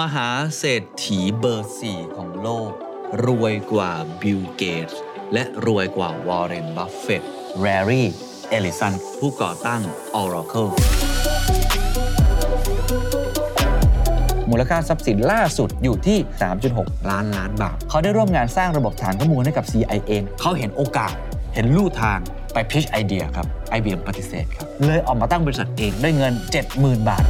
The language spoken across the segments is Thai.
มหาเศรษฐีเบอร์สี่ของโลก รวยกว่าบิลเกตส์และรวยกว่าวอร์เรนบัฟเฟตต์แลร์รี เอลลิสันผู้ก่อตั้ง Oracle มูลค่าทรัพย์สินล่าสุดอยู่ที่ 3.6 ล้านล้านบาท เขาได้ร่วมงานสร้างระบบฐานข้อมูลให้กับ CIA เขาเห็นโอกาส เห็นลู่ทางไป pitch ไอเดียครับ IBM ปฏิเสธครับ เลยออกมาตั้งบริษัทเองด้วยเงิน 70,000 บาท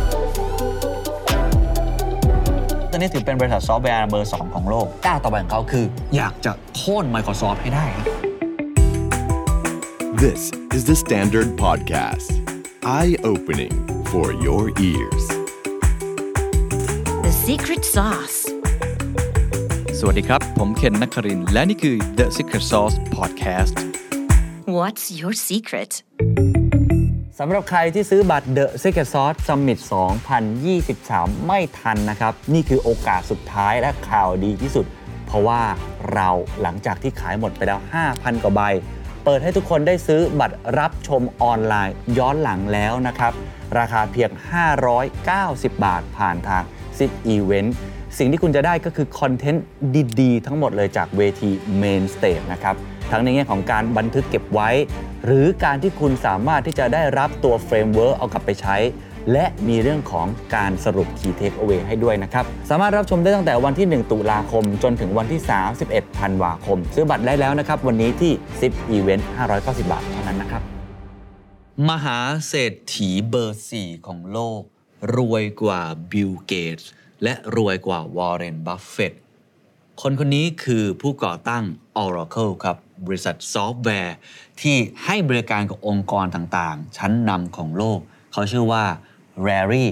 ตอนนี้ถือเป็นบริษัทซอฟต์แวร์เบอร์ 2 ของโลกก้าวต่อไปของเขาคือ อยากจะโค่น Microsoft ให้ได้ครับ This is the Standard Podcast. Eye opening for your ears. The secret sauce. สวัสดีครับ ผมเคนนักครินทร์และนี่คือ The Secret Sauce Podcast What's your secret? สำหรับใครที่ซื้อบัตร The Secret Sauce Summit 2023 ไม่ทันนะครับ นี่คือโอกาสสุดท้ายและข่าวดีที่สุด เพราะว่าเราหลังจากที่ขายหมดไปแล้ว 5,000 กว่าใบ เปิดให้ทุกคนได้ซื้อบัตรรับชมออนไลน์ย้อนหลังแล้วนะครับ ราคาเพียง 590 บาทผ่านทาง Sit Event สิ่งที่คุณจะได้ก็คือคอนเทนต์ดี ๆ ทั้งหมดเลยจากเวที Main Stage นะครับ ทั้งในแง่ของการบันทึกเก็บไว้ หรือการที่คุณสามารถที่จะได้รับตัว framework เอากลับไปใช้ และมีเรื่องของการสรุป Key Takeaway ให้ด้วยนะครับ สามารถรับชมได้ตั้งแต่วันที่ 1 ตุลาคม จนถึงวันที่ 31ธันวาคม ซื้อบัตรได้แล้วนะครับ วันนี้ที่ Zipevent 590 บาทเท่านั้นนะครับ มหาเศรษฐีเบอร์ 4 ของโลก รวยกว่าบิลเกตส์และรวยกว่าวอร์เรนบัฟเฟตต์คนคนนี้คือผู้ก่อตั้ง Oracle ครับ บริษัทซอฟต์แวร์ ที่ให้บริการกับองค์กรต่างๆ ชั้นนำของโลก เขาชื่อว่า Larry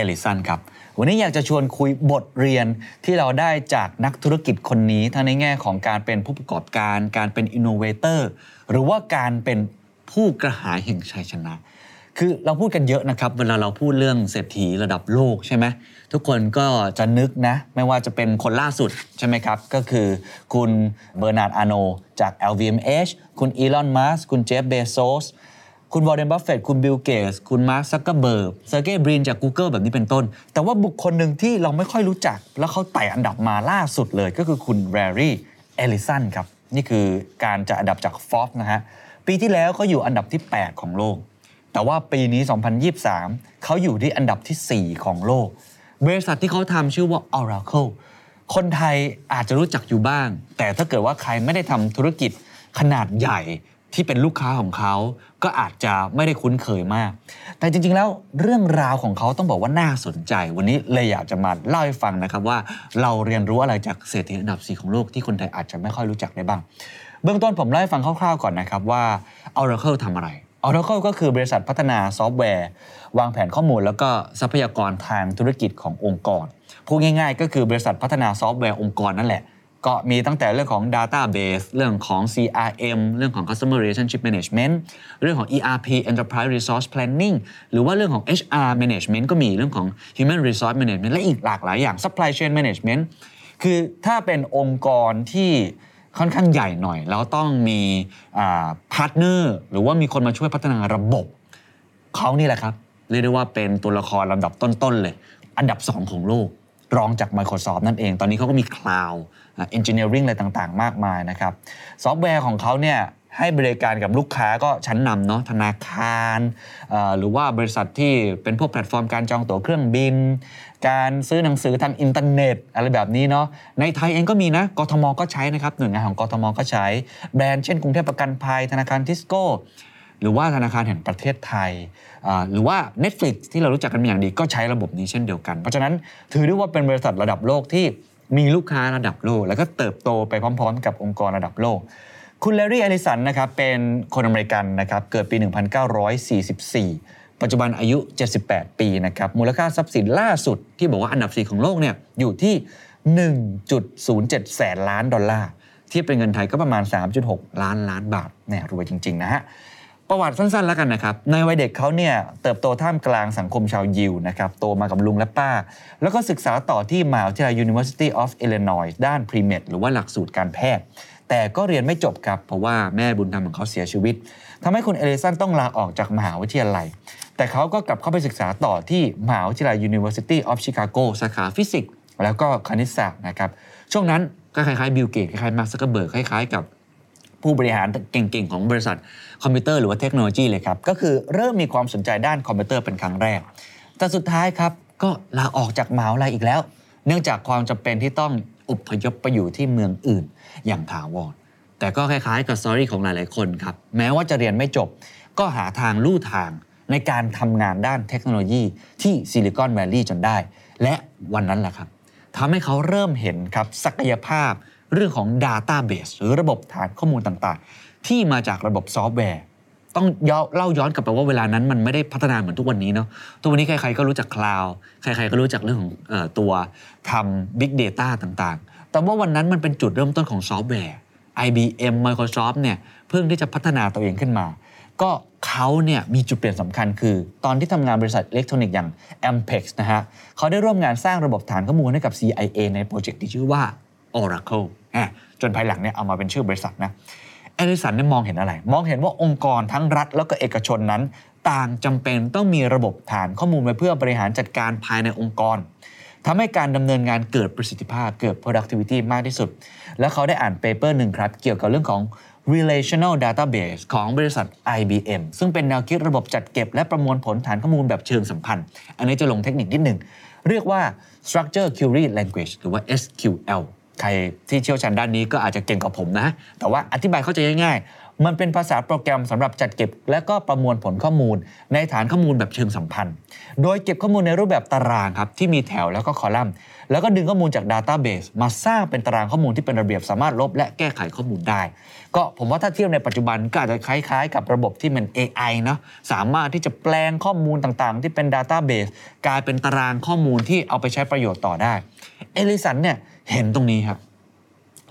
Ellison ครับ วันนี้อยากจะชวนคุยบทเรียนที่เราได้จากนักธุรกิจคนนี้ ทั้งในแง่ของการเป็นผู้ประกอบการ การเป็น innovator หรือว่าการเป็นผู้กระหายแห่งชัยชนะ คือเราพูดกันเยอะนะครับ เวลาเราพูดเรื่องเศรษฐีระดับโลกใช่ไหม ทุกคนก็จะนึกนะ ไม่ว่าจะเป็นคนล่าสุดใช่ไหมครับ ก็คือคุณเบอร์นาร์ดอาร์โนลต์จาก LVMH คุณอีลอนมัสก์คุณเจฟเบโซสคุณวอร์เรนบัฟเฟตต์คุณบิลเกตส์คุณมาร์คซักเกอร์เบิร์กเซอร์เกย์บรินจาก Google แบบนี้เป็นต้น แต่ว่าบุคคลหนึ่งที่เราไม่ค่อยรู้จัก แล้วเขาไต่อันดับมาล่าสุดเลยก็คือคุณแลร์รี เอลลิสันครับ นี่คือการจัดอันดับจากฟอ b นะฮะ ปีที่แล้วเขาอยู่อันดับที่ 8 ของโลก แต่ว่าปีนี้ 2023 เขาอยู่ที่อันดับที่ 4 ของโลก บริษัทที่เขาทำชื่อว่า Oracle คนไทยอาจจะรู้จักอยู่บ้าง แต่ถ้าเกิดว่าใครไม่ได้ทำธุรกิจขนาดใหญ่ที่เป็นลูกค้าของเขา ก็อาจจะไม่ได้คุ้นเคยมาก แต่จริงๆ แล้วเรื่องราวของเขาต้องบอกว่าน่าสนใจ วันนี้เลยอยากจะมาเล่าให้ฟังนะครับว่าเราเรียนรู้อะไรจากเศรษฐีอันดับ 4 ของโลกที่คนไทยอาจจะไม่ค่อยรู้จักได้บ้าง เบื้องต้นผมเล่าให้ฟังคร่าวๆ ก่อนนะครับว่า Oracle ทำอะไร Oracle ก็คือบริษัทพัฒนาซอฟต์แวร์ วางแผนข้อมูล แล้วก็ทรัพยากรทางธุรกิจขององค์กรพูดง่ายๆ ก็คือบริษัทพัฒนาซอฟต์แวร์องค์กรนั่นแหละ ก็มีตั้งแต่เรื่องของ Database เรื่องของ CRM เรื่องของ Customer Relationship Management เรื่องของ ERP Enterprise Resource Planning หรือว่าเรื่องของ HR Management ก็มีเรื่องของ Human Resource Management และอีกหลากหลายอย่าง Supply Chain Management คือถ้าเป็นองค์กรที่ ค่อนข้างใหญ่หน่อย แล้วต้องมี partner หรือว่ามีคนมาช่วยพัฒนาระบบเขานี่แหละครับ เรียกได้ว่าเป็นตัวละครลำดับต้น ๆ เลย อันดับ 2 ของโลก รองจาก Microsoft นั่นเอง ตอนนี้เขาก็มี Cloud Engineering อะไรต่างๆ มากมายนะครับ ซอฟต์แวร์ของเขาเนี่ยให้บริการกับลูกค้าก็ชั้นนำเนาะธนาคาร หรือว่าบริษัทที่เป็นพวกแพลตฟอร์มการจองตั๋วเครื่องบิน การซื้อหนังสือทางอินเทอร์เน็ต อะไรแบบนี้เนาะในไทยเองก็มีนะกทมก็ใช้นะครับหน่วยงานของกทมก็ใช้แบรนด์เช่นกรุงเทพประกันภัยธนาคารทิสโก้หรือว่าธนาคารแห่งประเทศไทย หรือว่า Netflix ที่เรารู้จักกันเป็นอย่างดีก็ใช้ระบบนี้เช่นเดียวกัน เพราะฉะนั้นถือได้ว่าเป็นบริษัทระดับโลกที่มีลูกค้าระดับโลก แล้วก็เติบโตไปพร้อม ๆ กับองค์กรระดับโลก คุณแลร์รีเอลลิสันนะครับเป็นคนอเมริกันนะครับเกิดปี 1944 ปัจจุบันอายุ 78 ปีนะครับมูลค่าทรัพย์สินล่าสุดที่บอกว่าอันดับ 4 ของโลกเนี่ยอยู่ที่ 1.07 แสนล้านดอลลาร์เทียบเป็นเงินไทยก็ประมาณ 3.6 ล้านล้านบาทเนี่ยรวยจริง ๆ นะฮะประวัติสั้น ๆ แล้วกันนะครับ ในวัยเด็กเขาเนี่ยเติบโตท่ามกลางสังคมชาวยิวนะครับโตมากับลุงและป้า แล้วก็ศึกษาต่อที่มหาวิทยาลัย University of Illinois ด้าน pre-med หรือว่าหลักสูตรการแพทย์ แต่ก็เรียนไม่จบครับ เพราะว่าแม่บุญธรรมของเขาเสียชีวิตทำให้คุณเอลลิสันต้องลาออกจากมหาวิทยาลัย แต่เขาก็กลับเข้าไปศึกษาต่อที่มหาวิทยาลัย University of Chicago สาขาฟิสิกส์แล้วก็คณิตศาสตร์นะครับ ช่วงนั้นก็คล้ายๆบิลเกตคล้ายๆมาร์คซักเกอร์เบิร์กคล้ายๆกับผู้บริหารเก่งๆ ของบริษัทคอมพิวเตอร์หรือว่าเทคโนโลยีเลยครับ ก็คือเริ่มมีความสนใจด้านคอมพิวเตอร์เป็นครั้งแรก แต่สุดท้ายครับ ก็ลาออกจากมหาวิทยาลัยอีกแล้ว เนื่องจากความจำเป็นที่ต้องอพยพไปอยู่ที่เมืองอื่นอย่างถาวรแต่ก็คล้ายๆกับ story ของหลายๆคนครับแม้ว่าจะเรียนไม่จบ ก็หาทางลู่ทาง ในการทำงานด้านเทคโนโลยีที่ซิลิคอนแวลลีย์จนได้ และวันนั้นแหละครับทำให้เขาเริ่มเห็นครับศักยภาพเรื่องของ Database หรือระบบฐานข้อมูลต่างๆ ที่มาจากระบบซอฟต์แวร์ ต้องเล่าย้อนกลับไปว่าเวลานั้นมันไม่ได้พัฒนาเหมือนทุกวันนี้เนาะทุกวันนี้ใครๆก็รู้จักคลาวด์ใครๆก็รู้จักเรื่องของเอ่อตัวทำ Big Data ต่างๆ แต่ว่าวันนั้นมันเป็นจุดเริ่มต้นของซอฟต์แวร์ IBM Microsoft เนี่ยเพิ่งที่จะพัฒนาตัวเองขึ้นมา ก็เขาเนี่ยมีจุดเปลี่ยนสำคัญคือ ตอนที่ทำงานบริษัทอิเล็กทรอนิกส์อย่าง Ampex นะฮะเขาได้ร่วมงานสร้างระบบฐานข้อมูลให้กับ CIA ใน project ที่ชื่อว่า Oracle อะจนภายหลังเนี่ยเอามาเป็นชื่อบริษัทนะเอลลิสันเนี่ยมองเห็นอะไร มองเห็นว่าองค์กรทั้งรัฐแล้วก็เอกชนนั้น ต่างจำเป็นต้องมีระบบฐานข้อมูลไว้เพื่อบริหารจัดการภายในองค์กรทำให้การดำเนินงานเกิดประสิทธิภาพเกิด productivity มากที่สุด แล้วเขาได้อ่านเปเปอร์หนึ่งครับ เกี่ยวกับเรื่องของ relational database ของบริษัท IBM ซึ่งเป็นแนวคิดระบบจัดเก็บ และประมวลผลฐานข้อมูลแบบเชิงสัมพันธ์ อันนี้จะลงเทคนิคนิดหนึ่ง เรียกว่า structure query language หรือว่า SQL ใครที่เชี่ยวชาญด้านนี้ก็อาจจะเก่งกว่าผมนะ แต่ว่าอธิบายเข้าใจง่ายๆ มันเป็นภาษาโปรแกรมสำหรับจัดเก็บ และก็ประมวลผลข้อมูล ในฐานข้อมูลแบบเชิงสัมพันธ์ โดยเก็บข้อมูลในรูปแบบตารางครับที่มีแถวแล้วก็คอลัมน์ แล้วก็ดึงข้อมูลจาก Database มาสร้างเป็นตารางข้อมูลที่เป็นระเบียบสามารถลบและแก้ไขข้อมูลได้ ก็ผมว่าถ้าเทียบในปัจจุบันก็อาจจะคล้ายๆ กับระบบที่มัน AI เนาะสามารถที่จะแปลงข้อมูลต่างๆ ที่เป็น Database กลายเป็นตารางข้อมูลที่เอาไปใช้ประโยชน์ต่อได้เอลลิสันเนี่ยเห็นตรงนี้ครับ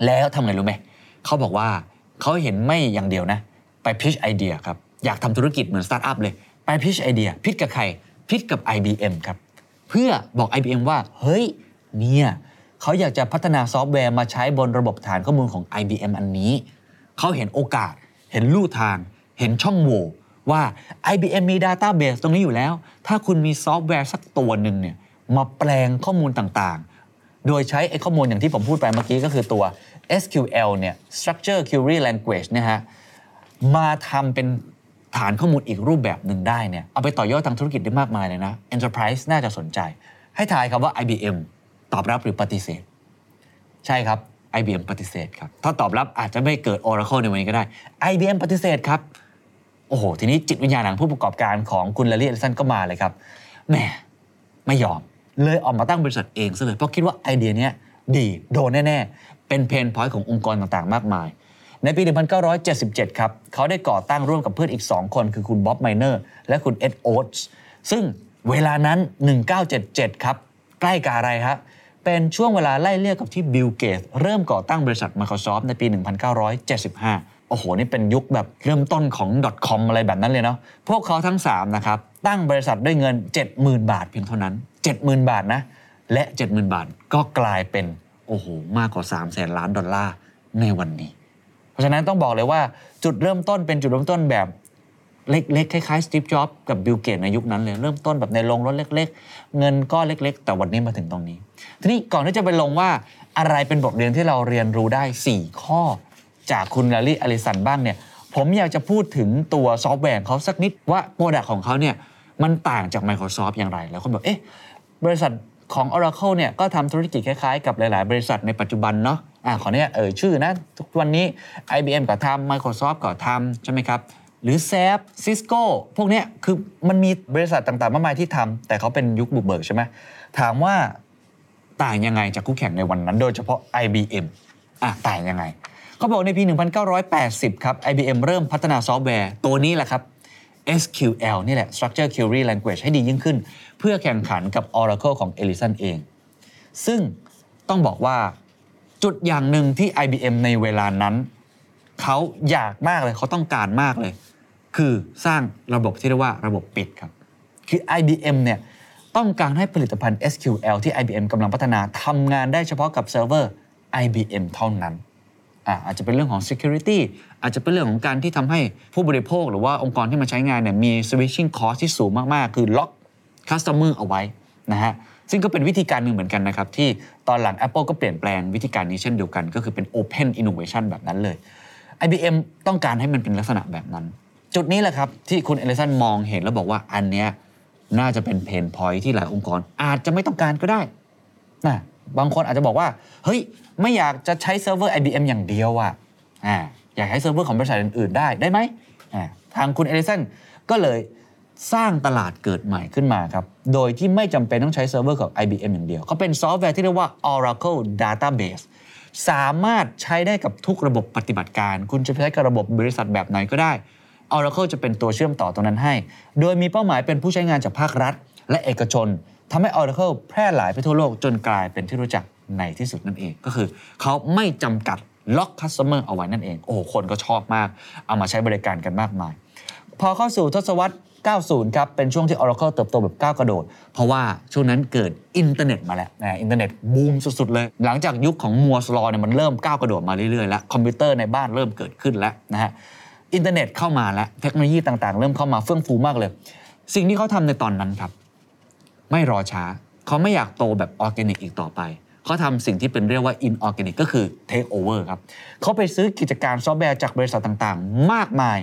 แล้วทำไงรู้ไหมเขาบอกว่า เขาเห็นไม่อย่างเดียวนะ ไป pitch ไอเดียครับ อยากทำธุรกิจเหมือนสตาร์ทอัพเลย ไปพิชไอเดีย พิชกับใคร พิชกับ IBM ครับ เพื่อบอก IBM ว่า เฮ้ย เนี่ยเขาอยากจะพัฒนาซอฟต์แวร์มาใช้บนระบบฐานข้อมูลของ IBM อันนี้ เขาเห็นโอกาส เห็นลู่ทาง เห็นช่องโหว่ว่า IBM มี Database ตรงนี้อยู่แล้ว ถ้าคุณมีซอฟต์แวร์สักตัวหนึ่งเนี่ย มาแปลงข้อมูลต่างๆ โดยใช้ไอ้ข้อมูลอย่างที่ผมพูดไปเมื่อกี้ก็คือตัว SQL เนี่ย Structure Query Language นะฮะมาทำเป็นฐานข้อมูลอีกรูปแบบหนึ่งได้เนี่ยเอาไปต่อยอดทางธุรกิจได้มากมายเลยนะ Enterprise น่าจะสนใจ ให้ทายครับว่า IBM ตอบรับหรือปฏิเสธ ใช่ครับ IBM ปฏิเสธครับถ้าตอบรับอาจจะไม่เกิด Oracle ในวันนี้ก็ได้ IBM ปฏิเสธครับโอ้โห ทีนี้จิตวิญญาณของผู้ประกอบการของคุณแลร์รีเอลลิสันก็มาเลยครับแหมไม่ยอม เลยออกมาตั้งบริษัทเองซะเลยเพราะคิดว่าไอเดียนี้ดีโดนแน่ๆ เป็น pain point ขององค์กรต่างๆ มากมาย ในปี 1977 ครับเขาได้ก่อตั้งร่วมกับเพื่อนอีก 2 คนคือคุณบ๊อบไมเนอร์และคุณเอ็ดโอ๊ตส์ซึ่งเวลานั้น 1977 ครับ ใกล้กับอะไรครับเป็นช่วงเวลาไล่เลี่ยกับที่บิลเกตเริ่มก่อตั้งบริษัท Microsoft ในปี 1975 โอ้โห นี่เป็นยุคแบบเริ่มต้นของ .com อะไรแบบนั้นเลยเนาะ พวกเขาทั้ง 3 นะครับ ตั้งบริษัทด้วยเงิน 70,000 บาทเพียงเท่านั้น 70,000 บาทนะ และ 70,000 บาทก็กลายเป็น โอ้โห มากกว่า3 0 0แสนล้านดอลลาร์ในวันนี้ เพราะฉะนั้นต้องบอกเลยว่าจุดเริ่มต้นเป็นจุดเริ่มต้นแบบเล็กๆ คล้ายๆสตีฟจ็อบส์กับบิลเกตในยุคนั้นเลย เริ่มต้นแบบในโรงรถเล็ก ๆ เงินก็เล็ก ๆ แต่วันนี้มาถึงตรงนี้ ทีนี้ก่อนที่จะไปลงว่าอะไรเป็นบทเรียนที่เราเรียนรู้ได้ 4 ข้อ จากคุณแลร์รีเอลลิสันบ้างเนี่ยผมอยากจะพูดถึงตัวซอฟต์แวร์เขาสักนิดว่า product ของเขาเนี่ยมันต่างจาก Microsoft อย่างไร แล้วคนบอกเอ๊ะบริษัท ของ Oracle เนี่ยก็ทำธุรกิจคล้ายๆ กับหลาย ๆ บริษัทในปัจจุบันเนาะอ่าขอเนี่ยเอ่ยชื่อนะ ทุกวันนี้ IBM ก็ทำ Microsoft ก็ทำใช่ไหมครับ หรือ SAP Cisco พวกเนี้ยคือมันมีบริษัทต่างๆ มากมายที่ทำแต่เขาเป็นยุคบุกเบิกใช่ไหมถามว่าต่างยังไงจากคู่แข่งในวันนั้น โดยเฉพาะ IBM อะต่างยังไง เขาบอกในปี 1980 ครับ IBM เริ่มพัฒนาซอฟต์แวร์ตัวนี้แหละครับ SQL นี่แหละ Structure Query Language ให้ดียิ่งขึ้น เพื่อแข่งขันกับ Oracle ของ Ellison เอง ซึ่งต้องบอกว่าจุดอย่างหนึ่งที่ IBM ในเวลานั้น เขาอยากมากเลยเขาต้องการมากเลย คือสร้างระบบที่เรียกว่าระบบปิดครับ คือ IBM เนี่ยต้องการให้ผลิตภัณฑ์ SQL ที่ IBM กำลังพัฒนาทำงานได้เฉพาะกับเซิร์ฟเวอร์ IBM เท่านั้น อาจจะเป็นเรื่องของ security อาจจะเป็นเรื่องของการที่ทำให้ผู้บริโภค หรือว่าองค์กรที่มาใช้งานเนี่ยมี switching cost ที่สูงมาก ๆ คือล็อก customer เอาไว้นะฮะซึ่งก็เป็นวิธีการหนึ่งเหมือนกันนะครับ ที่ตอนหลัง Apple ก็เปลี่ยนแปลงวิธีการนี้เช่นเดียวกัน ก็คือเป็น Open Innovation แบบนั้นเลย IBM ต้องการให้มันเป็นลักษณะแบบนั้น จุดนี้แหละครับที่คุณเอลลิสันมองเห็นแล้วบอกว่าอันเนี้ยน่าจะเป็น pain point ที่หลายองค์กรอาจจะไม่ต้องการก็ได้นะ บางคนอาจจะบอกว่า เฮ้ย ไม่อยากจะใช้เซิร์ฟเวอร์ IBM อย่างเดียวอะอ่าอยากใช้เซิร์ฟเวอร์ของบริษัทอื่น ๆ ได้ได้ไหมอ่าทางคุณเอลลิสันก็เลยสร้างตลาดเกิดใหม่ขึ้นมาครับ โดยที่ไม่จำเป็นต้องใช้เซิร์ฟเวอร์ของ IBM อย่างเดียว เขาเป็นซอฟต์แวร์ที่เรียกว่า Oracle Database สามารถใช้ได้กับทุกระบบปฏิบัติการ คุณจะใช้กับระบบบริษัทแบบไหนก็ได้ Oracle จะเป็นตัวเชื่อมต่อตรงนั้นให้ โดยมีเป้าหมายเป็นผู้ใช้งานจากภาครัฐ และเอกชน ทำให้ Oracle แพร่หลายไปทั่วโลกจนกลายเป็นที่รู้จักในที่สุดนั่นเอง ก็คือเขาไม่จำกัดล็อกคัสเตอร์เอาไว้นั่นเอง โอ้โห คนก็ชอบมาก เอามาใช้บริการกันมากมาย พอเข้าสู่ทศวรรษ 90 ครับ เป็นช่วงที่ Oracle เติบโตแบบก้าวกระโดด เพราะว่าช่วงนั้นเกิดอินเทอร์เน็ตมาแล้วนะอินเทอร์เน็ตบูมสุด ๆ เลย หลังจากยุคของ Moore's Law เนี่ยมันเริ่มก้าวกระโดดมาเรื่อยๆแล้ว คอมพิวเตอร์ในบ้านเริ่มเกิดขึ้นแล้วนะฮะ อินเทอร์เน็ตเข้ามาแล้ว เทคโนโลยีต่างๆ เริ่มเข้ามาเฟื่องฟูมากเลย สิ่งที่เขาทำในตอนนั้นครับ ไม่รอช้า เขาไม่อยากโตแบบออร์แกนิกอีกต่อไป เขาทำสิ่งที่เป็นเรียกว่า inorganic ก็คือ take over ครับเขาไปซื้อกิจการซอฟต์แวร์จากบริษัทต่างๆ มากมาย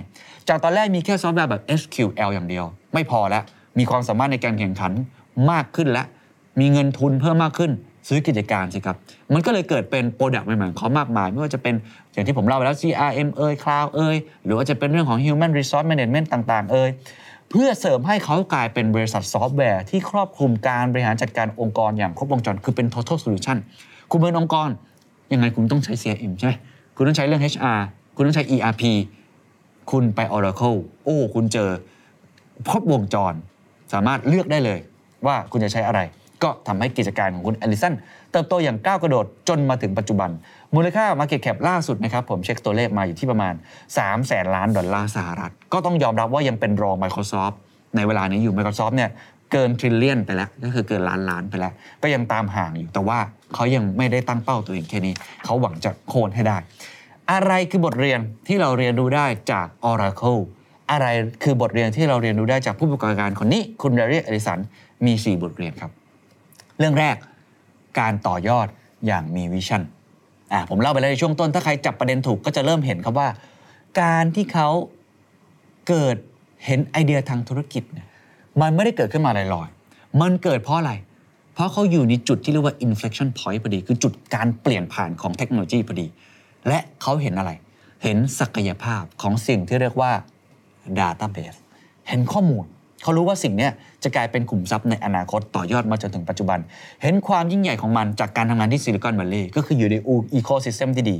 จากตอนแรกมีแค่ซอฟต์แวร์แบบ SQL อย่างเดียว ไม่พอแล้วมีความสามารถในการแข่งขันมากขึ้นและ มีเงินทุนเพิ่มมากขึ้นซื้อกิจการสิครับ มันก็เลยเกิดเป็น product ใหม่ๆเขามากมาย ไม่ว่าจะเป็นอย่างที่ผมเล่าไปแล้ว CRM เอ่ย Cloud เอ่ย หรือว่าจะเป็นเรื่องของ Human Resource Management ต่าง ๆ เอ่ย เพื่อเสริมให้เขากลายเป็นบริษัทซอฟต์แวร์ที่ครอบคลุมการบริหารจัดการองค์กรอย่างครบวงจรคือเป็น total solution คุณเป็นองค์กรยังไงคุณต้องใช้ CRM ใช่ไหมคุณต้องใช้เรื่อง HR คุณต้องใช้ ERP คุณไป Oracle โอ้ คุณเจอครบวงจร สามารถเลือกได้เลยว่าคุณจะใช้อะไร ก็ทำให้กิจการของคุณเอลลิสันเติบโตอย่างก้าวกระโดดจนมาถึงปัจจุบัน มูลค่า Market Cap ล่าสุดนะครับผมเช็คตัวเลขมาอยู่ที่ประมาณ3แสนล้านดอลลาร์สหรัฐ ก็ต้องยอมรับว่ายังเป็นรอง Microsoft ในเวลานี้อยู่ Microsoft เนี่ยเกินทริลเลียนไปแล้ว ก็คือเกินล้านล้านไปแล้ว ก็ยังตามห่างอยู่ แต่ว่าเขายังไม่ได้ตั้งเป้าตัวเองแค่นี้ เขาหวังจะโค่นให้ได้ อะไรคือบทเรียนที่เราเรียนรู้ได้จาก Oracle อะไรคือบทเรียนที่เราเรียนรู้ได้จากผู้ประกอบการคนนี้ คุณแลร์รี เอลลิสัน มี 4 บทเรียนครับ เรื่องแรกการต่อยอดอย่างมี vision อะผมเล่าไปแล้วในช่วงต้น ถ้าใครจับประเด็นถูกก็จะเริ่มเห็นครับว่า การที่เขาเกิดเห็นไอเดียทางธุรกิจเนี่ยมันไม่ได้เกิดขึ้นมาลอยๆ มันเกิดเพราะอะไร เพราะเขาอยู่ในจุดที่เรียกว่า inflection point พอดี คือจุดการเปลี่ยนผ่านของเทคโนโลยีพอดี และเขาเห็นอะไร เห็นศักยภาพของสิ่งที่เรียกว่า database เห็นข้อมูล เขารู้ว่าสิ่งนี้จะกลายเป็นขุมทรัพย์ในอนาคตต่อยอดมาจนถึงปัจจุบัน เห็นความยิ่งใหญ่ของมันจากการทำงานที่ซิลิคอนวัลเลย์ก็คืออยู่ในอีโคซิสเต็มที่ดี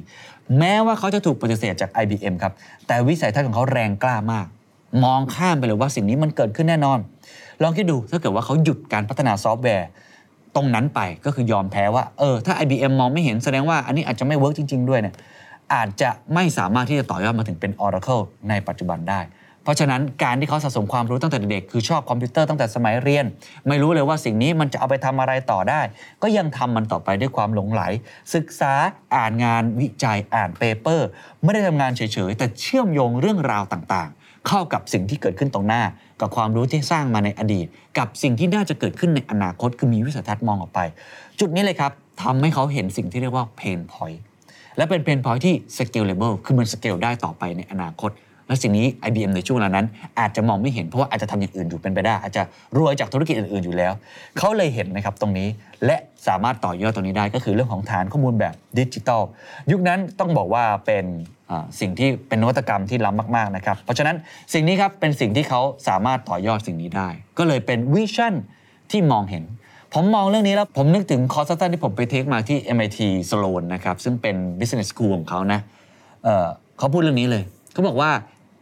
แม้ว่าเขาจะถูกปฏิเสธจาก IBM ครับ แต่วิสัยทัศน์ของเขาแรงกล้ามาก มองข้ามไปเลยว่าสิ่งนี้มันเกิดขึ้นแน่นอน ลองคิดดูถ้าเกิดว่าเขาหยุดการพัฒนาซอฟต์แวร์ ตรงนั้นไปก็คือยอมแพ้ว่าเออถ้า IBM มองไม่เห็นแสดงว่าอันนี้อาจจะไม่ work จริง ๆ ด้วยเนี่ยอาจจะไม่สามารถที่จะต่อยอดมาถึงเป็น Oracle ในปัจจุบันได้ เพราะฉะนั้นการที่เขาสะสมความรู้ตั้งแต่เด็กคือชอบคอมพิวเตอร์ตั้งแต่สมัยเรียน ไม่รู้เลยว่าสิ่งนี้มันจะเอาไปทำอะไรต่อได้ ก็ยังทำมันต่อไปด้วยความหลงใหล ศึกษาอ่านงานวิจัยอ่านเปเปอร์ ไม่ได้ทำงานเฉยๆ แต่เชื่อมโยงเรื่องราวต่างๆ เข้ากับสิ่งที่เกิดขึ้นตรงหน้า กับความรู้ที่สร้างมาในอดีต กับสิ่งที่น่าจะเกิดขึ้นในอนาคตคือมีวิสัยทัศน์มองออกไป จุดนี้เลยครับทำให้เขาเห็นสิ่งที่เรียกว่า pain point และเป็น pain point ที่ scalable คือมัน scale ได้ต่อไปในอนาคต และสิ่งนี้ IBM ในช่วงเวลานั้น อาจจะมองไม่เห็นเพราะว่าอาจจะทำอย่างอื่นอยู่เป็นไปได้ อาจจะรวยจากธุรกิจอื่น ๆอยู่แล้ว เขาเลยเห็นนะครับตรงนี้และสามารถต่อยอดตรงนี้ได้ก็คือเรื่องของฐานข้อมูลแบบดิจิทัล ยุคนั้นต้องบอกว่าเป็นสิ่งที่เป็นนวัตกรรมที่ล้ำมากๆนะครับเพราะฉะนั้นสิ่งนี้ครับเป็นสิ่งที่เขาสามารถต่อยอดสิ่งนี้ได้ ก็เลยเป็น vision ที่มองเห็นผมมองเรื่องนี้แล้วผมนึกถึงคอร์สสั้นที่ผมไป take มาที่ MIT Sloan นะครับซึ่งเป็น business school ของเขานะเขาพูดเรื่องนี้เลยเขาบอกว่า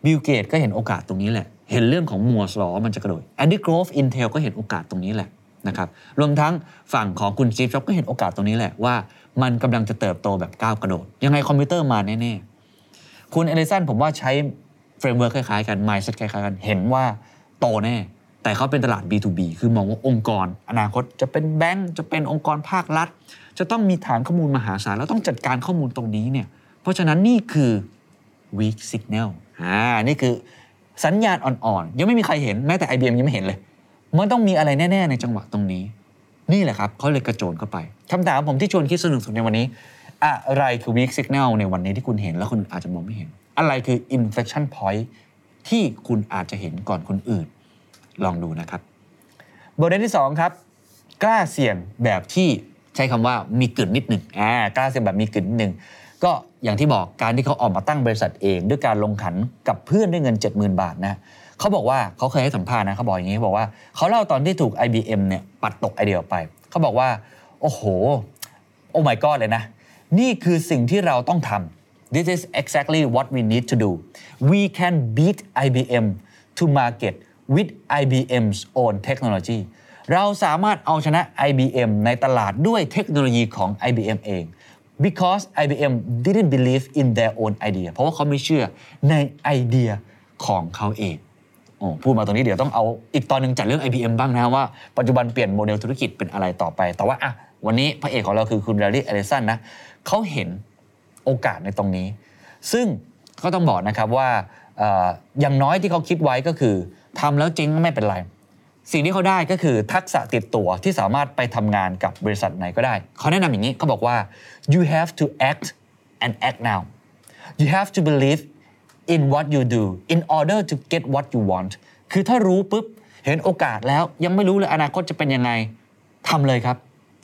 บิลเกตส์ก็เห็นโอกาสตรงนี้แหละ เห็นเรื่องของ Moore's Law มันจะกระโดดแอนดี้ โกรฟ Intel ก็เห็นโอกาสตรงนี้แหละนะครับรวมทั้งฝั่งของคุณสตีฟจ็อบส์ก็เห็นโอกาสตรงนี้แหละว่ามันกำลังจะเติบโตแบบก้าวกระโดด ยังไงคอมพิวเตอร์มาแน่ๆ คุณเอลลิสันผมว่าใช้ framework คล้ายๆกัน mindset คล้ายๆกัน เห็นว่าโตแน่ แต่เขาเป็นตลาด B2B คือมองว่าองค์กร อนาคตจะเป็นแบงก์จะเป็นองค์กรภาครัฐ จะต้องมีฐานข้อมูลมหาศาลแล้วต้องจัดการข้อมูลตรงนี้เนี่ยเพราะฉะนั้นนี่คือ weak signal อ่านี่คือสัญญาณอ่อนๆ ยังไม่มีใครเห็นแม้แต่ IBM ยังไม่เห็นเลย มันต้องมีอะไรแน่ ๆ ในจังหวะตรงนี้ นี่แหละครับเขาเลยกระโจนเข้าไปคำถามผมที่ชวนคิดสนุกสุดในวันนี้ อะไรคือ weak signal ในวันนี้ที่คุณเห็นแล้วคุณอาจจะมองไม่เห็น อะไรคือ inflection point ที่คุณอาจจะเห็นก่อนคนอื่น ลองดูนะครับบทเรียนที่ 2 ครับ กล้าเสี่ยงแบบที่ใช้คำว่ามีกึ่นนิดหนึ่งอ่ากล้าเสี่ยงแบบมีกึ่นนิดหนึ่ง ก็อย่างที่บอกการที่เขาออกมาตั้งบริษัทเอง ด้วยการลงขันกับเพื่อนด้วยเงิน 70,000 บาทนะเขาบอกว่าเขาเคยให้สัมภาษณ์นะเขาบอกอย่างนี้เขาบอกว่าเขาเล่าตอนที่ถูก IBM เนี่ยปัดตกไอเดียออกไปเขาบอกว่า โอ้โห โอ้ my god เลยนะ นี่คือสิ่งที่เราต้องทำ This is exactly what we need to do we can beat IBM to market with IBM's own technology เราสามารถเอาชนะ IBM ในตลาดด้วยเทคโนโลยีของ IBM เอง because IBM didn't believe in their own idea เพราะว่าเขาไม่เชื่อในไอเดียของเขาเองโอ้พูดมาตรงนี้เดี๋ยวต้องเอาอีกตอนหนึ่งจัดเรื่อง IBM บ้างนะว่าปัจจุบันเปลี่ยนโมเดลธุรกิจเป็นอะไรต่อไป แต่ว่าอะวันนี้พระเอกของเราคือคุณแลร์รี เอลลิสันนะเขาเห็นโอกาสในตรงนี้ ซึ่งก็ต้องบอกนะครับว่าอย่างน้อยที่เขาคิดไว้ก็คือทำแล้วจริงไม่เป็นไร สิ่งที่เขาได้ก็คือทักษะติดตัวที่สามารถไปทำงานกับบริษัทไหนก็ได้ เขาแนะนำอย่างนี้เขาบอกว่า you have to act and act now you have to believe in what you do in order to get what you want คือถ้ารู้ปุ๊บ เห็นโอกาสแล้วยังไม่รู้เลยอนาคตจะเป็นยังไงทำเลยครับ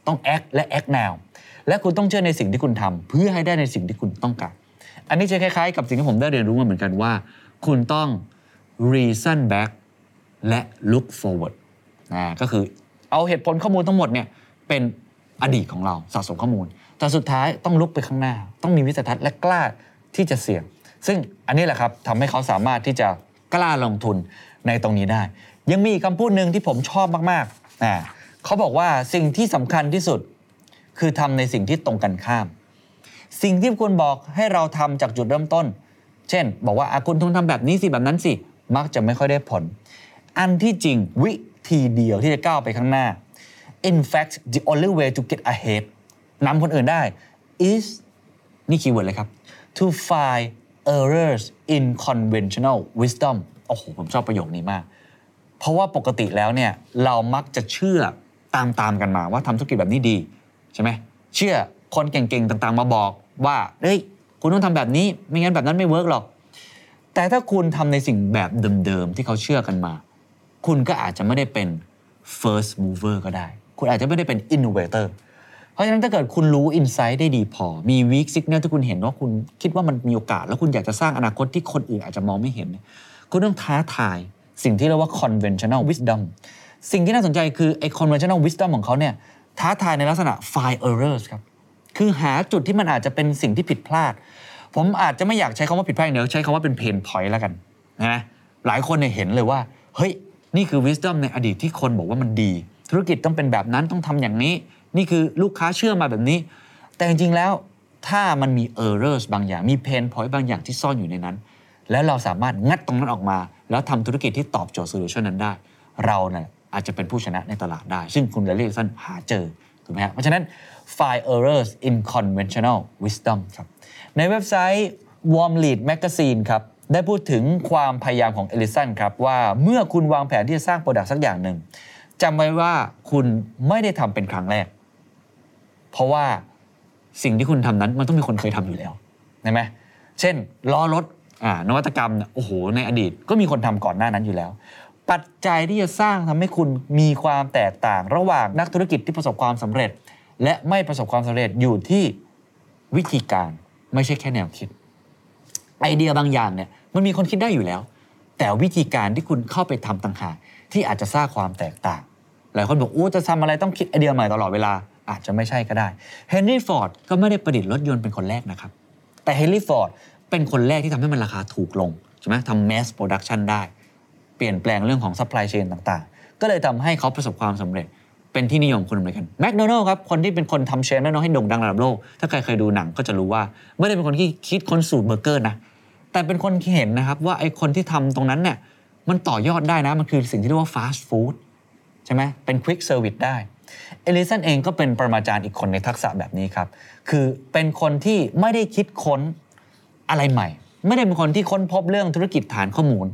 ต้อง act และ act now และคุณต้องเชื่อในสิ่งที่คุณทำเพื่อให้ได้ในสิ่งที่คุณต้องการ อันนี้จะคล้ายๆ กับสิ่งที่ผมได้เรียนรู้มาเหมือนกันว่า คุณต้อง reason back และ look forward นะก็คือเอาเหตุผลข้อมูลทั้งหมดเนี่ยเป็นอดีตของเราสะสมข้อมูล แต่สุดท้ายต้องลุกไปข้างหน้า ต้องมีวิสัยทัศน์และกล้าที่จะเสี่ยง ซึ่งอันนี้แหละครับทำให้เขาสามารถที่จะกล้าลงทุนในตรงนี้ได้ ยังมีคำพูดหนึ่งที่ผมชอบมากๆนะเขาบอกว่าสิ่งที่สำคัญที่สุด คือทำในสิ่งที่ตรงกันข้าม สิ่งที่คุณบอกให้เราทำจากจุดเริ่มต้น เช่น บอกว่าอะคุณต้องทำแบบนี้สิแบบนั้นสิมักจะไม่ค่อยได้ผล อันที่จริงวิธีเดียวที่จะก้าวไปข้างหน้า in fact the only way to get ahead นำคนอื่นได้ is นี่ keyword เลยครับ to find errors in conventional wisdom โอ้โห ผมชอบประโยคนี้มาก เพราะว่าปกติแล้วเนี่ย เรามักจะเชื่อตามตามกันมาว่าทำธุรกิจแบบนี้ดี ใช่ไหม เชื่อคนเก่งๆ ต่างๆ มาบอกว่า เฮ้ย คุณต้องทำแบบนี้ ไม่งั้นแบบนั้นไม่เวิร์กหรอก แต่ถ้าคุณทำในสิ่งแบบเดิมๆ ที่เขาเชื่อกันมา คุณก็อาจจะไม่ได้เป็น first mover ก็ได้ คุณอาจจะไม่ได้เป็น innovator เพราะฉะนั้นถ้าเกิดคุณรู้ insight ได้ดีพอ มี weak signal ที่คุณเห็นว่าคุณคิดว่ามันมีโอกาส แล้วคุณอยากจะสร้างอนาคตที่คนอื่นอาจจะมองไม่เห็นเนี่ยคุณต้องท้าทายสิ่งที่เรียกว่า conventional wisdom สิ่งที่น่าสนใจคือไอ้ conventional wisdom ของเขาเนี่ยท้าทายในลักษณะ find errors ครับ คือหาจุดที่มันอาจจะเป็นสิ่งที่ผิดพลาด ผมอาจจะไม่อยากใช้คำว่าผิดพลาดเดียวใช้คำว่าเป็น pain point แล้วกันนะ หลายคนเนี่ยเห็นเลยว่า เฮ้ย นี่คือ wisdom ในอดีตที่คนบอกว่ามันดี ธุรกิจต้องเป็นแบบนั้นต้องทำอย่างนี้ นี่คือลูกค้าเชื่อมาแบบนี้ แต่จริงๆแล้วถ้ามันมี errors บางอย่างมี pain point บางอย่างที่ซ่อนอยู่ในนั้น แล้วเราสามารถงัดตรงนั้นออกมา แล้วทำธุรกิจที่ตอบโจทย์ solution นั้นได้ เราเนี่ยอาจจะเป็นผู้ชนะในตลาดได้ ซึ่งคุณเอลลิสันหาเจอถูกไหมครับเพราะฉะนั้น find errors in conventional wisdom ครับในเว็บไซต์ Warm Lead Magazine ครับ ได้พูดถึงความพยายามของเอลลิสันครับว่าเมื่อคุณวางแผนที่จะสร้าง product สักอย่างหนึ่งจำไว้ว่าคุณไม่ได้ทำเป็นครั้งแรก เพราะว่าสิ่งที่คุณทำนั้นมันต้องมีคนเคยทำอยู่แล้วใช่ไหมเช่นล้อรถอ่านวัตกรรมเนี่ยโอ้โหในอดีต ก็มีคนทำก่อนหน้านั้นอยู่แล้ว ปัจจัยที่จะสร้างทำให้คุณมีความแตกต่าง ระหว่างนักธุรกิจที่ประสบความสำเร็จ และไม่ประสบความสำเร็จอยู่ที่วิธีการไม่ใช่แค่แนวคิดไอเดียบางอย่างเนี่ย มันมีคนคิดได้อยู่แล้ว แต่วิธีการที่คุณเข้าไปทำต่างหากที่อาจจะสร้างความแตกต่างหลายคนบอกโอ้จะทำอะไรต้องคิดไอเดียใหม่ตลอดเวลาอาจจะไม่ใช่ก็ได้เฮนรี่ฟอร์ดก็ไม่ได้ประดิษฐ์รถยนต์เป็นคนแรกนะครับ แต่เฮนรี่ฟอร์ดเป็นคนแรกที่ทำให้มันราคาถูกลงใช่ไหมทำ mass production ได้ เปลี่ยนแปลงเรื่องของ supply chain ต่างๆ ก็เลยทำให้เขาประสบความสำเร็จเป็นที่นิยมคนอเมริกันแมคโดนัลด์ครับ คนที่เป็นคนทำ chain แมคโดนัลด์ให้โด่งดังระดับโลก ถ้าใครเคยดูหนังก็จะรู้ว่า ไม่ได้เป็นคนที่คิดค้นสูตรเบอร์เกอร์นะ แต่เป็นคนที่เห็นนะครับว่าไอ้คนที่ทำตรงนั้นเนี่ยมันต่อยอดได้นะ มันคือสิ่งที่เรียกว่าฟาสต์ฟู้ดใช่ไหมเป็น quick service ได้เอลลิสันเองก็เป็นปรมาจารย์อีกคนในทักษะแบบนี้ครับ คือเป็นคนที่ไม่ได้คิดค้นอะไรใหม่ ไม่ได้เป็นคนที่ค้นพบเรื่องธุรกิจฐานข้อมูล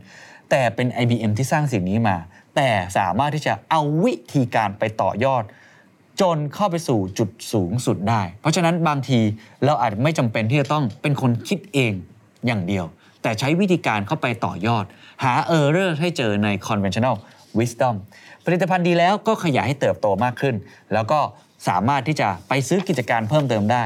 แต่เป็น IBM ที่สร้างสิ่งนี้มา แต่สามารถที่จะเอาวิธีการไปต่อยอด จนเข้าไปสู่จุดสูงสุดได้ เพราะฉะนั้นบางทีเราอาจไม่จำเป็นที่จะต้องเป็นคนคิดเอง อย่างเดียว แต่ใช้วิธีการเข้าไปต่อยอด หา error ให้เจอใน conventional wisdom ผลิตภัณฑ์ดีแล้วก็ขยายให้เติบโตมากขึ้น แล้วก็สามารถที่จะไปซื้อกิจการเพิ่มเติมได้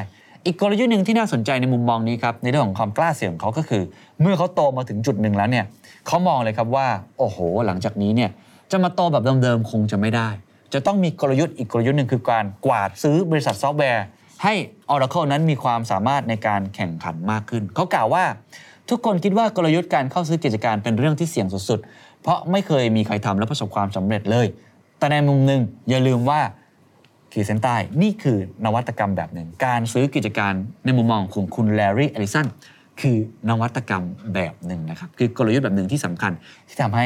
อีกกลยุทธ์หนึ่งที่น่าสนใจในมุมมองนี้ครับในเรื่องของความกล้าเสี่ยงเขาก็คือ เมื่อเขาโตมาถึงจุดหนึ่งแล้วเนี่ยเขามองเลยครับว่าโอ้โห หลังจากนี้เนี่ยจะมาโตแบบเดิมๆคงจะไม่ได้ จะต้องมีกลยุทธ์อีกกลยุทธ์หนึ่งคือการกวาดซื้อบริษัทซอฟต์แวร์ ให้ Oracle นั้นมีความสามารถในการแข่งขันมากขึ้น เขากล่าวว่า ทุกคนคิดว่ากลยุทธ์การเข้าซื้อกิจการเป็นเรื่องที่เสี่ยงสุดๆ เพราะไม่เคยมีใครทำและประสบความสำเร็จเลย แต่ในมุมหนึ่งอย่าลืมว่าขีดเส้นใต้นี่คือนวัตกรรมแบบหนึ่ง การซื้อกิจการในมุมมองของคุณแลรี่เอลิสันคือนวัตกรรมแบบหนึ่งนะครับ คือกลยุทธ์แบบหนึ่งที่สำคัญที่ทำให้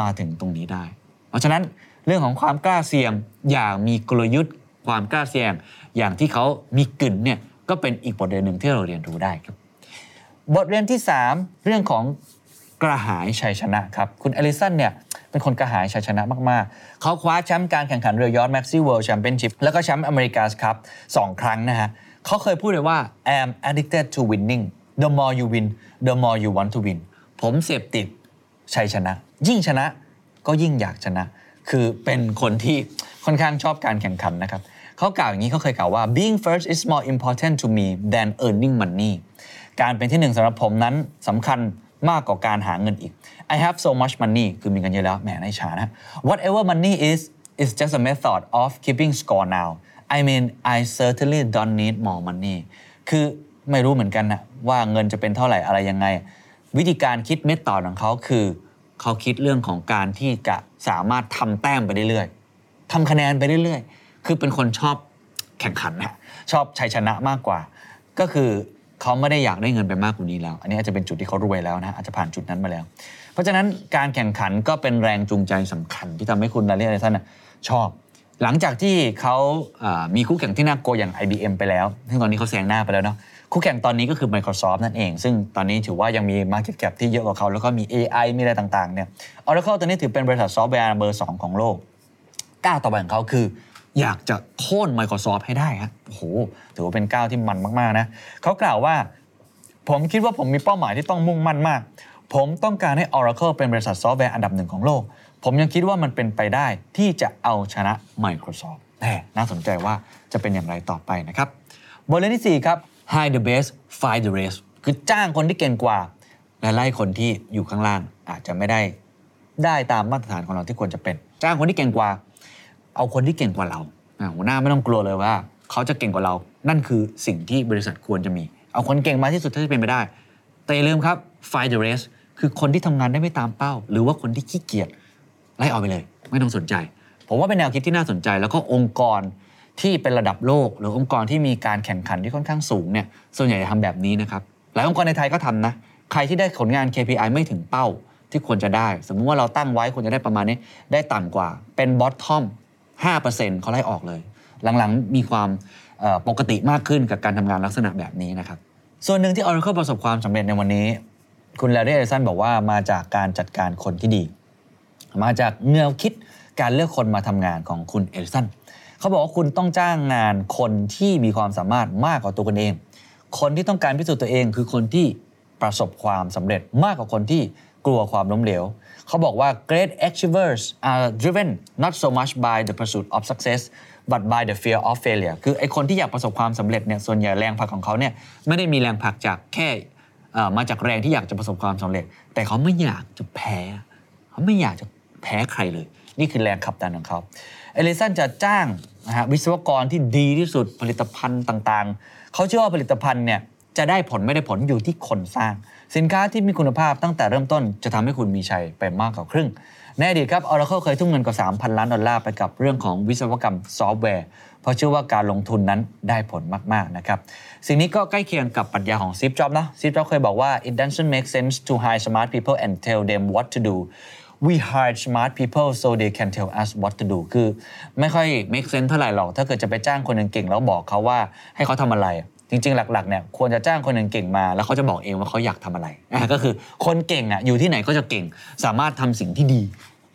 มาถึงตรงนี้ได้ เพราะฉะนั้นเรื่องของความกล้าเสี่ยงอย่างมีกลยุทธ์ ความกล้าเสี่ยง อย่างที่เขามีกึ๋นเนี่ยก็เป็นอีกบทเรียนหนึ่งที่เราเรียนรู้ได้ครับ บทเรียนที่ 3 เรื่องของกระหายชัยชนะครับ คุณเอลลิสันเนี่ยเป็นคนกระหายชัยชนะมาก ๆ เขาคว้าแชมป์การแข่งขันเรือยอชต์ Maxi World Championship แล้วก็แชมป์ America's Cup สองครั้งนะฮะเขาเคยพูดเลยว่า I'm addicted to winning the more you win the more you want to win ผมเสพติดชัยชนะ ยิ่งชนะก็ยิ่งอยากชนะ คือเป็นคนที่ค่อนข้างชอบการแข่งขันนะครับ เขากล่าวอย่างนี้เขาเคยกล่าวว่า being first is more important to me than earning money การเป็นที่หนึ่งสำหรับผมนั้นสำคัญมากกว่าการหาเงินอีก I have so much money คือมีเงินเยอะแล้วแหมในฉานะ whatever money is is just a method of keeping score now I mean I certainly don't need more money คือไม่รู้เหมือนกันนะว่าเงินจะเป็นเท่าไหร่อะไรยังไง วิธีการคิดเมธอดของเขาคือเขาคิดเรื่องของการที่จะสามารถทำแต้มไปเรื่อยๆทำคะแนนไปเรื่อยๆ คือเป็นคนชอบแข่งขันนะชอบชัยชนะมากกว่า ก็คือเขาไม่ได้อยากได้เงินไปมากกว่านี้แล้ว อันนี้อาจจะเป็นจุดที่เขารวยแล้วนะอาจจะผ่านจุดนั้นมาแล้ว เพราะฉะนั้นการแข่งขันก็เป็นแรงจูงใจสำคัญ ที่ทำให้คุณลาเรียนท่านนะชอบ หลังจากที่เขาอ่ามีคู่แข่งที่น่ากลัวอย่าง IBM ไปแล้วซึ่งตอนนี้เขาแซงหน้าไปแล้วเนาะคู่แข่งตอนนี้ก็คือ Microsoft นั่นเอง ซึ่งตอนนี้ถือว่ายังมี Market Cap ที่เยอะกว่าเขา แล้วก็มี AI มีอะไรต่างๆเนี่ย Oracle ตอนนี้ถือเป็นบริษัทซอฟต์แวร์เบอร์ 2 ของโลกก้าวต่อไปของเขาคือ อยากจะโค่น Microsoft ให้ได้ครับโอ้โหถือว่าเป็นก้าวที่มันมาก ๆ นะเขากล่าวว่า ผมคิดว่าผมมีเป้าหมายที่ต้องมุ่งมั่นมาก ผมต้องการให้ Oracle เป็นบริษัทซอฟต์แวร์อันดับหนึ่งของโลก ผมยังคิดว่ามันเป็นไปได้ที่จะเอาชนะ Microsoft แหมน่าสนใจว่าจะเป็นอย่างไรต่อไปนะครับบทเรียนที่4ครับ hire the best find the rest คือจ้างคนที่เก่งกว่า และไล่คนที่อยู่ข้างล่างอาจจะไม่ได้ได้ตามมาตรฐานของเราที่ควรจะเป็น จ้างคนที่เก่งกว่า เอาคนที่เก่งกว่าเราหัวหน้าไม่ต้องกลัวเลยว่า เขาจะเก่งกว่าเรา นั่นคือสิ่งที่บริษัทควรจะมี เอาคนเก่งมาที่สุดเท่าที่เป็นไปได้ แต่อย่าลืมครับ find the rest คือคนที่ทำงานได้ไม่ตามเป้า หรือว่าคนที่ขี้เกียจไล่ออกไปเลย ไม่ต้องสนใจ ผมว่าเป็นแนวคิดที่น่าสนใจ แล้วก็องค์กรที่เป็นระดับโลก หรือองค์กรที่มีการแข่งขันที่ค่อนข้างสูงเนี่ยส่วนใหญ่จะทำแบบนี้นะครับหลายองค์กรในไทยก็ทำนะใครที่ได้ผลงาน KPI ไม่ถึงเป้าที่ควรจะได้ สมมุติว่าเราตั้งไว้ควรจะได้ประมาณนี้ได้ต่ำกว่าเป็น bottom 5%เขาไล่ออกเลย หลังๆ มีความปกติมากขึ้นกับการทำงานลักษณะแบบนี้นะครับ ส่วนหนึ่งที่ Oracle ประสบความสำเร็จในวันนี้ คุณแลรี่เอลิสันบอกว่ามาจากการจัดการคนที่ดี มาจากแนวคิดการเลือกคนมาทำงานของคุณเอลิสันเขาบอกว่าคุณต้องจ้างงานคนที่มีความสามารถมากกว่าตัวคุณเอง คนที่ต้องการพิสูจน์ตัวเองคือคนที่ประสบความสำเร็จมากกว่าคนที่ กลัวความล้มเหลว เขาบอกว่า great achievers are driven not so much by the pursuit of success but by the fear of failure คือไอคนที่อยากประสบความสำเร็จเนี่ยส่วนใหญ่แรงผลักของเขาเนี่ยไม่ได้มีแรงผลักจากแค่มาจากแรงที่อยากจะประสบความสำเร็จ แต่เขาไม่อยากจะแพ้เขาไม่อยากจะแพ้ใครเลย นี่คือแรงขับดันของเขาเอลิสันจะจ้างนะฮะวิศวกรที่ดีที่สุดผลิตภัณฑ์ต่างๆ เขาเชื่อว่าผลิตภัณฑ์เนี่ย จะได้ผลไม่ได้ผลอยู่ที่คนสร้าง สินค้าที่มีคุณภาพตั้งแต่เริ่มต้นจะทำให้คุณมีชัยไปมากกว่าครึ่ง ในอดีตครับ Oracle เคยทุ่มเงินกว่า 3,000 ล้านดอลลาร์ไปกับเรื่องของวิศวกรรมซอฟต์แวร์ เพราะเชื่อว่าการลงทุนนั้นได้ผลมาก ๆ นะครับ สิ่งนี้ก็ใกล้เคียงกับปรัชญาของ Steve Jobs นะ Steve Jobs เคยบอกว่า it doesn't make sense to hire smart people and tell them what to do we hire smart people so they can tell us what to do คือ ไม่ค่อย make sense เท่าไหร่หรอก ถ้าเกิดจะไปจ้างคนเก่งๆแล้วบอกเขาว่าให้เขาทำอะไร จริงๆ หลักๆเนี่ยควรจะจ้างคนเก่งมา แล้วเขาจะบอกเองว่าเขาอยากทำอะไรอะก็คือคนเก่งอะอยู่ที่ไหนก็จะเก่ง สามารถทำสิ่งที่ดี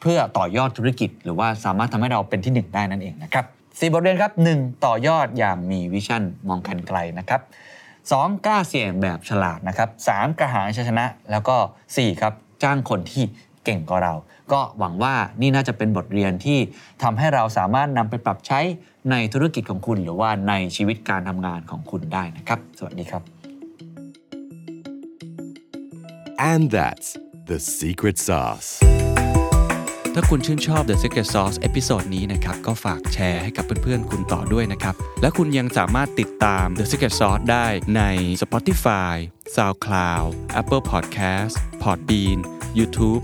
เพื่อต่อยอดธุรกิจ หรือว่าสามารถทำให้เราเป็นที่หนึ่งได้นั่นเองนะครับ4บทเรียนครับ 1. ต่อยอดอย่างมีวิชั่นมองกันไกลนะครับ 2. กล้าเสี่ยงแบบฉลาดนะครับ 3. กระหายชัยชนะ แล้วก็ 4. ครับจ้างคนที่ เก่งกว่าเรา ก็หวังว่านี่น่าจะเป็นบทเรียนที่ทำให้เราสามารถนำไปปรับใช้ในธุรกิจของคุณ หรือว่าในชีวิตการทำงานของคุณได้นะครับ สวัสดีครับ And that's the secret sauce. ถ้าคุณชื่นชอบ The Secret Sauce episode นี้นะครับ ก็ฝากแชร์ให้กับเพื่อนๆ คุณต่อด้วยนะครับ และคุณยังสามารถติดตาม The Secret Sauce ได้ใน Spotify, SoundCloud, Apple Podcast, Podbean, YouTube